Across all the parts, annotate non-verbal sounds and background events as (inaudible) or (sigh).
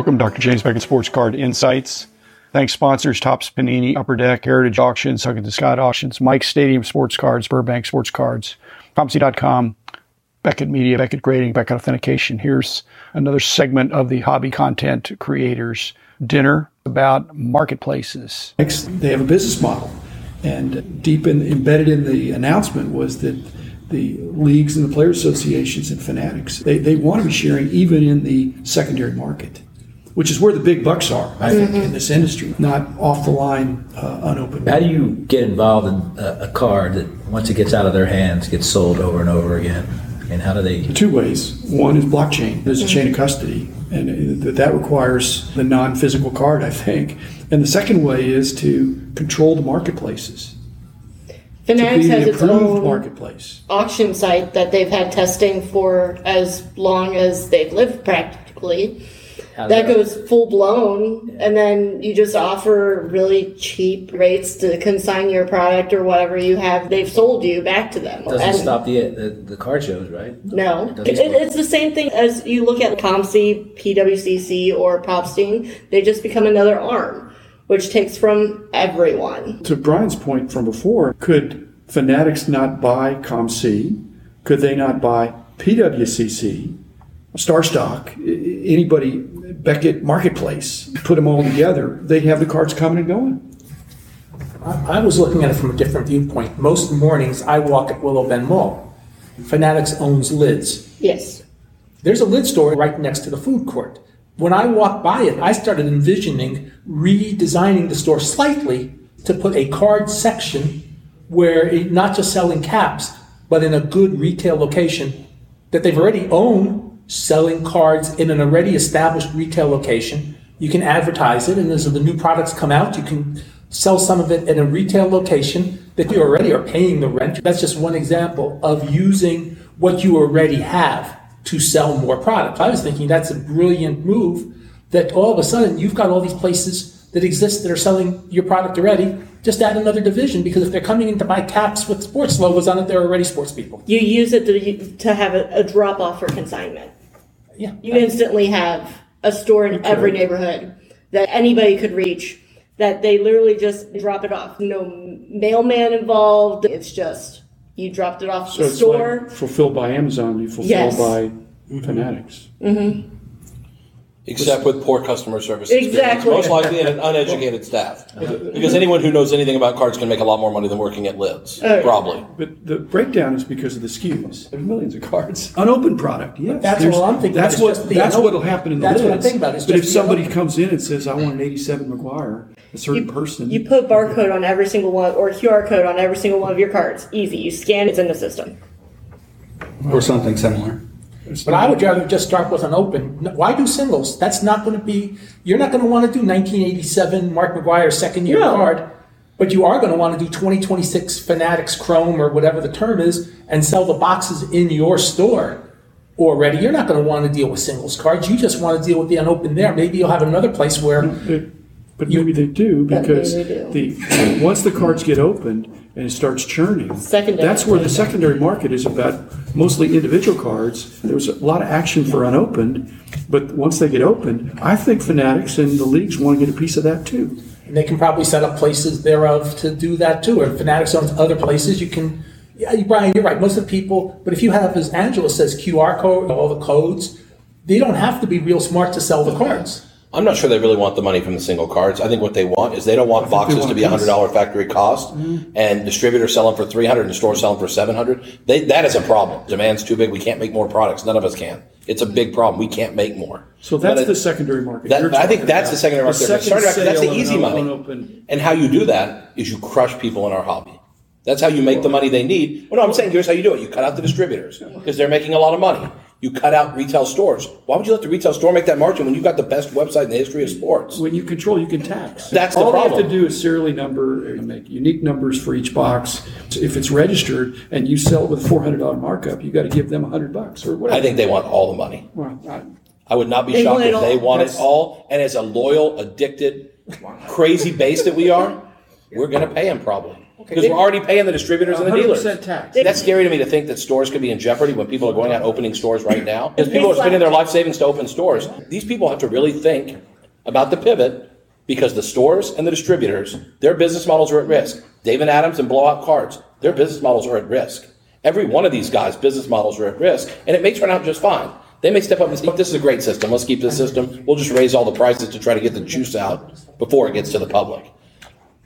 Welcome, Dr. James Beckett Sports Card Insights. Thanks sponsors, Topps Panini, Upper Deck, Heritage Auctions, Huggins to Scott Auctions, Mike Stadium Sports Cards, Burbank Sports Cards, COMC.com, Beckett Media, Beckett Grading, Beckett Authentication. Here's another segment of the Hobby Content Creators Dinner about marketplaces. Next, They have a business model. And deep in, embedded in the announcement was that the leagues and the player associations and fanatics, they, they want to be sharing even in the secondary market, which is where the big bucks are, I think, in this industry, not off the line, uh, unopened. How do you get involved in a, a card that once it gets out of their hands gets sold over and over again? And how do they? Two ways. One is blockchain. There's a chain of custody, and uh, that requires the non-physical card, I think. And the second way is to control the marketplaces. To Fanatics be has the its approved own marketplace. auction site that they've had testing for as long as they've lived practically. How's That goes full blown, and then you just offer really cheap rates to consign your product or whatever you have they've sold you back to them. Doesn't And- stop the, the the card shows, right? No, It it, doesn't it- stop. it's the same thing as you look at COMC, PWCC, or Popstein. They just become another arm, which takes from everyone. To Brian's point from before, could Fanatics not buy ComC? Could they not buy PWCC, Starstock, i- anybody, Beckett Marketplace? Put them all together, they'd have the cards coming and going. I I was looking at it from a different viewpoint. Most mornings, I walk at Willow Bend Mall. Fanatics owns lids. Yes. There's a lid store right next to the food court. When I walked by it, I started envisioning redesigning the store slightly to put a card section where it, not just selling caps, but in a good retail location that they've already owned, selling cards in an already established retail location. You can advertise it, and as the new products come out, you can sell some of it in a retail location that you already are paying the rent. That's just one example of using what you already have to sell more product. I was thinking that's a brilliant move that all of a sudden you've got all these places that exist that are selling your product already. Just add another division because if they're coming in to buy caps with sports logos on it, they're already sports people. You use it to, to have a, a drop off for consignment. Yeah. You instantly have a store in every neighborhood that anybody could reach that they literally just drop it off. No mailman involved. It's just you dropped it off So the it's store. like fulfilled by Amazon, you fulfilled Yes. by mm-hmm. Fanatics. Mm-hmm. Except with poor customer service experience. Exactly. Most likely an uneducated staff. Because anyone who knows anything about cards can make a lot more money than working at Lids, oh, probably. But the breakdown is because of the SKUs. There's millions of cards. Unopened product, yes. That's There's- what I'm thinking. That's It's what, just the that's unopened- what'll happen in the That's what I'm thinking about. It's But if just the somebody unopened. comes in and says, I want an eighty-seven McGwire, a certain person. You put barcode on every single one or QR code on every single one of your cards. Easy. You scan it's in the system. or something similar. But I would rather just start with an open. Why do singles? That's not going to be. You're not going to want to do 1987 Mark McGwire second year No. card, but you are going to want to do 2026 Fanatics Chrome or whatever the term is, and sell the boxes in your store already. You're not going to want to deal with singles cards. You just want to deal with the unopened there. Maybe you'll have another place where. Mm, It- But maybe they do But because maybe they the, once the cards get opened and it starts churning. Secondary. That's where the secondary market is about mostly individual cards. There was a lot of action for unopened, but once they get opened, I think Fanatics and the leagues want to get a piece of that too. And they can probably set up places thereof to do that too. Or if Fanatics owns other places, you can. Yeah, you- Brian, you're right. Most of the people, but if you have, as Angela says, QR code, all the codes, they don't have to be real smart to sell the cards. I'm not sure they really want the money from the single cards. I think what they want is they don't want boxes want to be a hundred dollar factory cost, mm-hmm. and distributors selling for three hundred and stores selling for seven hundred. They that is a problem. Demand's too big. We can't make more products. None of us can. It's a big problem. We can't make more. So that's the secondary market. That, I think that's about. the secondary market. The market, that's the easy money. unopened- And how you do that is you crush people in our hobby. That's how you make the money they need. Well, no, I'm saying here's how you do it. You cut out the distributors because they're making a lot of money. You cut out retail stores. Why would you let the retail store make that margin when you've got the best website in the history of sports? When you control, you can tax. That's the All they have to do is serially number, and make unique numbers for each box. If it's registered and you sell it with a four hundred dollar markup, you got to give them a hundred bucks or whatever. I think they want all the money. Well, I- I would not be They shocked want it if they all. want it That's- all. And as a loyal, addicted, crazy base that we are, we're going to pay them probably. Because we're already paying the distributors and the dealers. 100% tax. That's scary to me to think that stores could be in jeopardy when people are going out opening stores right now. (laughs) Because people are spending their life savings to open stores. These people have to really think about the pivot because the stores and the distributors, their business models are at risk. David Adams and Blowout Cards, their business models are at risk. Every one of these guys' business models are at risk, and it may turn out just fine. They may step up and say, this is a great system. Let's keep this system. We'll just raise all the prices to try to get the juice out before it gets to the public.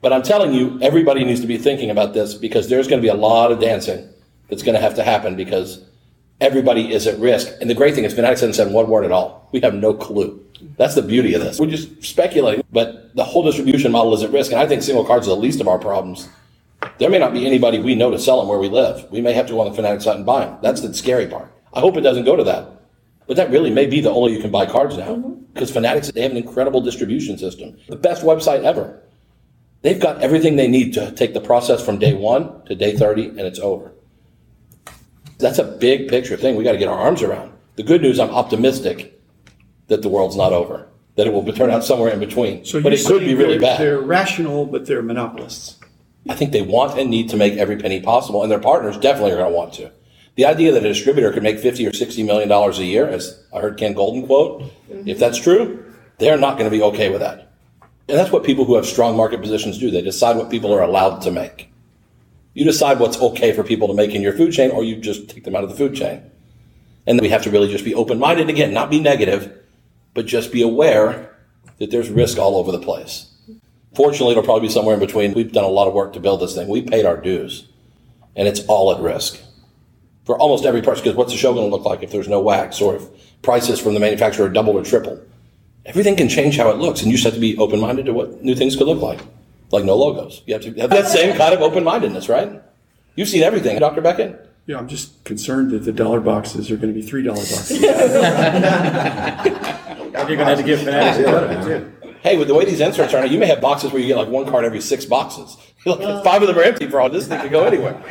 But I'm telling you, everybody needs to be thinking about this because there's going to be a lot of dancing that's going to have to happen because everybody is at risk. And the great thing is, Fanatics hasn't said one word at all. We have no clue. That's the beauty of this. We're just speculating, but the whole distribution model is at risk. And I think single cards are the least of our problems. There may not be anybody we know to sell them where we live. We may have to go on the Fanatics site and buy them. That's the scary part. I hope it doesn't go to that. But that really may be the only you can buy cards now. Mm-hmm. Because Fanatics, they have an incredible distribution system. The best website ever. They've got everything they need to take the process from day one to day 30 and it's over. That's a big picture thing we got to get our arms around. The good news, I'm optimistic that the world's not over, that it will turn out somewhere in between. So but it could be really bad. They're rational, but they're monopolists. I think they want and need to make every penny possible, and their partners definitely are going to want to. The idea that a distributor could make 50 or 60 million dollars a year, as I heard Ken Goldin quote, if that's true, they're not going to be okay with that. And that's what people who have strong market positions do. They decide what people are allowed to make. You decide what's okay for people to make in your food chain, or you just take them out of the food chain. And we have to really just be open minded again, not be negative, but just be aware that there's risk all over the place. Fortunately, it'll probably be somewhere in between. We've done a lot of work to build this thing. We paid our dues, and it's all at risk for almost every price. Because what's the show going to look like if there's no wax, or if prices from the manufacturer are double or triple? Everything can change how it looks, and you just have to be open minded to what new things could look like, like no logos. You have to have that same kind of open mindedness, right? You've seen everything, Dr. Beckett. Yeah, I'm just concerned that the dollar boxes are going to be three dollar boxes. You're gonna have to give Fanatics credit too. Hey, with the way these inserts are, now, you may have boxes where you get like one card every six boxes. (laughs) Five of them are empty for all this thing could go anywhere.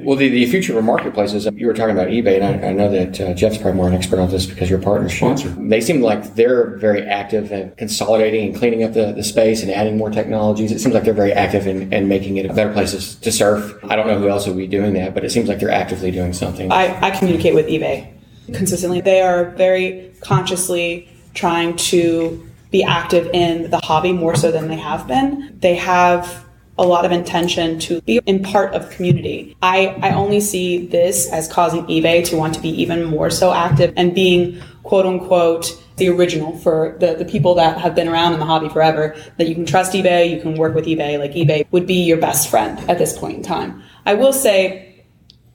Well, the, the future of marketplaces, you were talking about eBay, and I, I know that uh, Jeff's probably more an expert on this because your partner sponsor. They seem like they're very active at consolidating and cleaning up the, the space and adding more technologies. It seems like they're very active in, in making it a better place to surf. I don't know who else would be doing that, but it seems like they're actively doing something. I, I communicate with eBay consistently. They are very consciously trying to be active in the hobby more so than they have been. They have a lot of intention to be in part of community. I, I only see this as causing eBay to want to be even more so active and being quote unquote the original for the, the people that have been around in the hobby forever, that you can trust eBay, you can work with eBay, like eBay would be your best friend at this point in time. I will say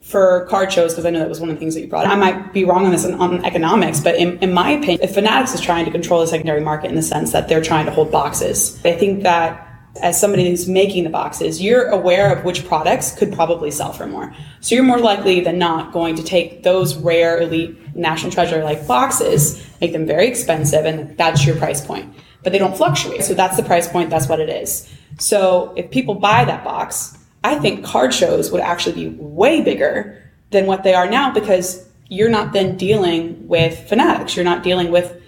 for card shows, because I know that was one of the things that you brought. I might be wrong on this on, on economics, but in, in my opinion, if Fanatics is trying to control the secondary market in the sense that they're trying to hold boxes, I think that as somebody who's making the boxes, you're aware of which products could probably sell for more. So you're more likely than not going to take those rare, elite, national treasure like boxes, make them very expensive, and that's your price point. But they don't fluctuate. So that's the price point, that's what it is. So if people buy that box, I think card shows would actually be way bigger than what they are now because you're not then dealing with fanatics. You're not dealing with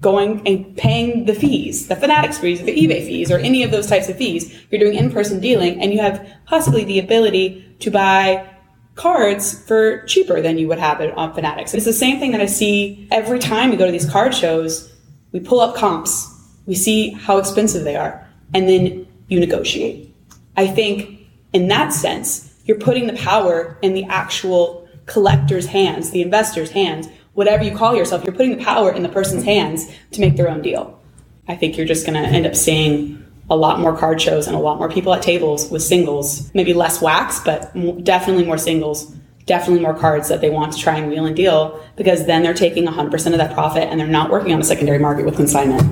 going and paying the fees, the fanatics fees, the eBay fees, or any of those types of fees. You're doing in-person dealing and you have possibly the ability to buy cards for cheaper than you would have it on Fanatics. It's the same thing that I see every time we go to these card shows. We pull up comps, we see how expensive they are, and then you negotiate. I think in that sense, you're putting the power in the actual collector's hands, the investor's hands, whatever you call yourself, you're putting the power in the person's hands to make their own deal. I think you're just going to end up seeing a lot more card shows and a lot more people at tables with singles, maybe less wax, but definitely more singles, definitely more cards that they want to try and wheel and deal because then they're taking 100% of that profit and they're not working on a secondary market with consignment.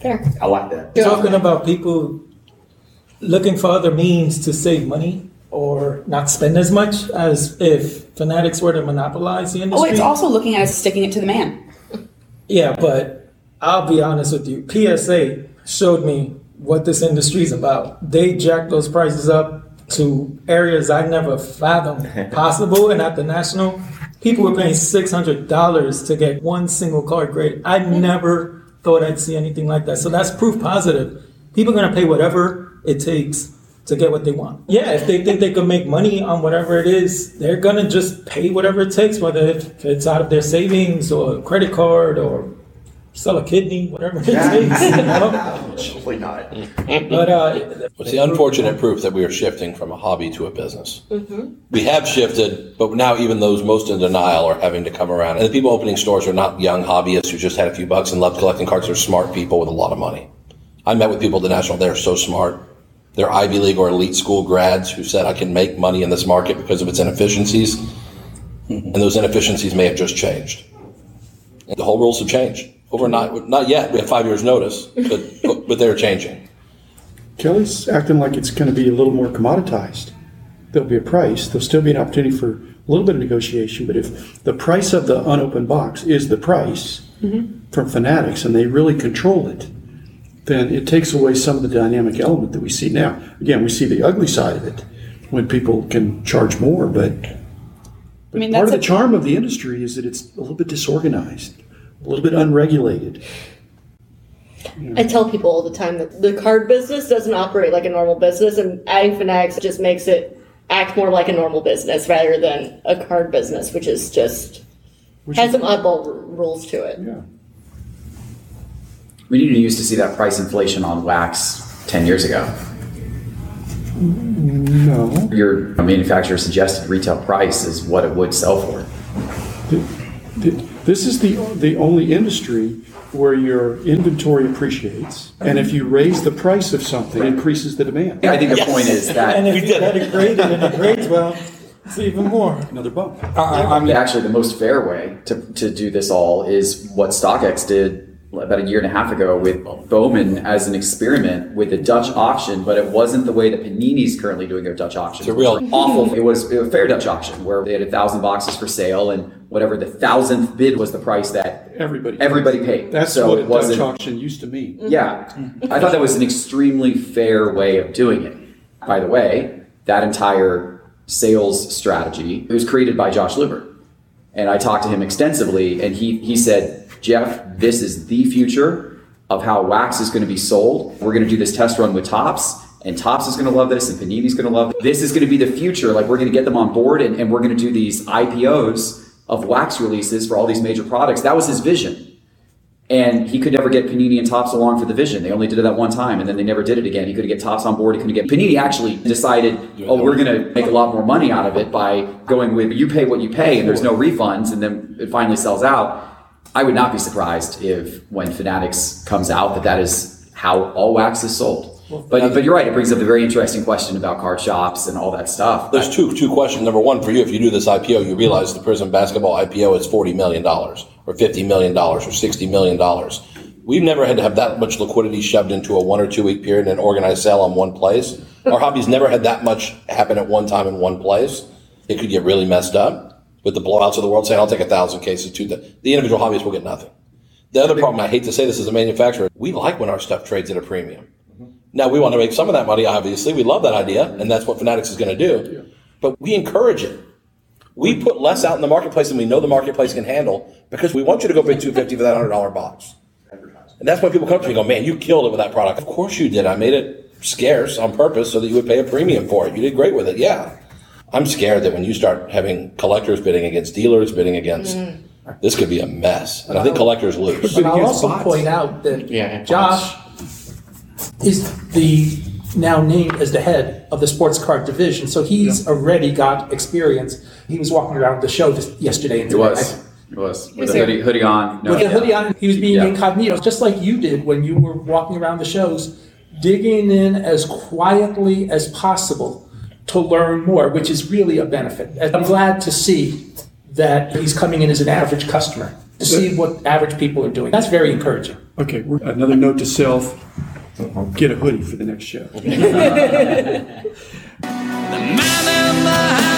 Fair. I like that. Talking about people looking for other means to save money or not spend as much as if Fanatics were to monopolize the industry. Oh, it's also looking at it as sticking it to the man. Yeah, but I'll be honest with you. PSA showed me what this industry is about. They jacked those prices up to areas I never fathomed (laughs) possible. And at the national, people were paying six hundred dollars to get one single card graded. I never thought I'd see anything like that. So that's proof positive. People are gonna pay whatever it takes to get what they want. Yeah, if they think they can make money on whatever it is, they're gonna just pay whatever it takes, whether if it's out of their savings or credit card or sell a kidney, whatever it takes. You know? Hopefully not. But uh, It's the unfortunate proof that we are shifting from a hobby to a business. We have shifted, but now even those most in denial are having to come around. And the people opening stores are not young hobbyists who just had a few bucks and loved collecting cards. They're smart people with a lot of money. I met with people at the National. They're so smart. They're Ivy League or elite school grads who said, I can make money in this market because of its inefficiencies. And those inefficiencies may have just changed. And the whole rules have changed overnight. Not yet. We have five years' notice, but, but, but they're changing. Kelly's acting like it's going to be a little more commoditized. There'll be a price. There'll still be an opportunity for a little bit of negotiation. But if the price of the unopened box is the price mm-hmm. from Fanatics and they really control it, then it takes away some of the dynamic element that we see now. Again, we see the ugly side of it when people can charge more, but, but mean, part of the a- charm of the industry is that it's a little bit disorganized, a little bit unregulated. I tell people all the time that the card business doesn't operate like a normal business, and adding Fanatics just makes it act more like a normal business rather than a card business, which is just has some oddball r- rules to it. Yeah. We didn't used to see that price inflation on wax 10 years ago. No. Your manufacturer suggested retail price is what it would sell for. This is the, the only industry where your inventory appreciates, and if you raise the price of something, it increases the demand. I think the point is that and that if you had it graded and it grades well, it's even more. Another bump. actually the most fair way to, to do this all is what StockX did about a year and a half ago with Bowman as an experiment with a Dutch auction, but it wasn't the way that Panini's currently doing their Dutch auctions. It's a real- which are awful. It was a fair Dutch auction where they had a thousand boxes for sale and whatever the thousandth bid was the price that Everybody. everybody paid. That's so what it a wasn't Dutch auction used to mean. Yeah. I thought that was an extremely fair way of doing it. By the way, that entire sales strategy it was created by Josh Luber. And I talked to him extensively and he he said, "Jeff, this is the future of how wax is going to be sold. We're going to do this test run with Topps and Topps is going to love this and Panini's going to love it. This is going to be the future. Like we're going to get them on board and, and we're going to do these IPOs of wax releases for all these major products. That was his vision. And he could never get Panini and Topps along for the vision. They only did it that one time, and then they never did it again. He couldn't get Topps on board. He couldn't get Panini. Actually, decided, oh, we're going to make a lot more money out of it by going with you pay what you pay, and there's no refunds, and then it finally sells out. I would not be surprised if when Fanatics comes out that that is how all wax is sold. But but you're right. It brings up a very interesting question about card shops and all that stuff. There's two two questions. Number one, for you, if you do this IPO, you realize the Prizm basketball IPO is forty million dollars, or fifty million dollars, or sixty million dollars. We've never had to have that much liquidity shoved into a one or two week period and an organized sale on one place. Our hobby's never had that much happen at one time in one place. It could get really messed up with the blowouts of the world saying, "I'll take a thousand cases." To the, the individual hobbyist will get nothing. The other problem, I hate to say this as a manufacturer, we like when our stuff trades at a premium. Mm-hmm. Now we want to make some of that money, obviously. We love that idea, and that's what Fanatics is going to do. But we encourage it. We put less out in the marketplace than we know the marketplace can handle because we want you to go pay two fifty for that hundred dollar box. And that's when people come to me and go, "Man, you killed it with that product." Of course you did. I made it scarce on purpose so that you would pay a premium for it. You did great with it. Yeah. I'm scared that when you start having collectors bidding against dealers, bidding against, mm. this could be a mess. And I think collectors lose. But I'll also bots. point out that Yeah, and Josh is the now named as the head of the sports card division, so he's already got experience. He was walking around the show just yesterday and It was. It was. With was a there. hoodie, hoodie on. No, with a yeah. hoodie on. He was being Yeah. incognito, just like you did when you were walking around the shows, digging in as quietly as possible to learn more, which is really a benefit. And I'm glad to see that he's coming in as an average customer to see what average people are doing. That's very encouraging. Okay, another note to self, get a hoodie for the next show. (laughs) (laughs)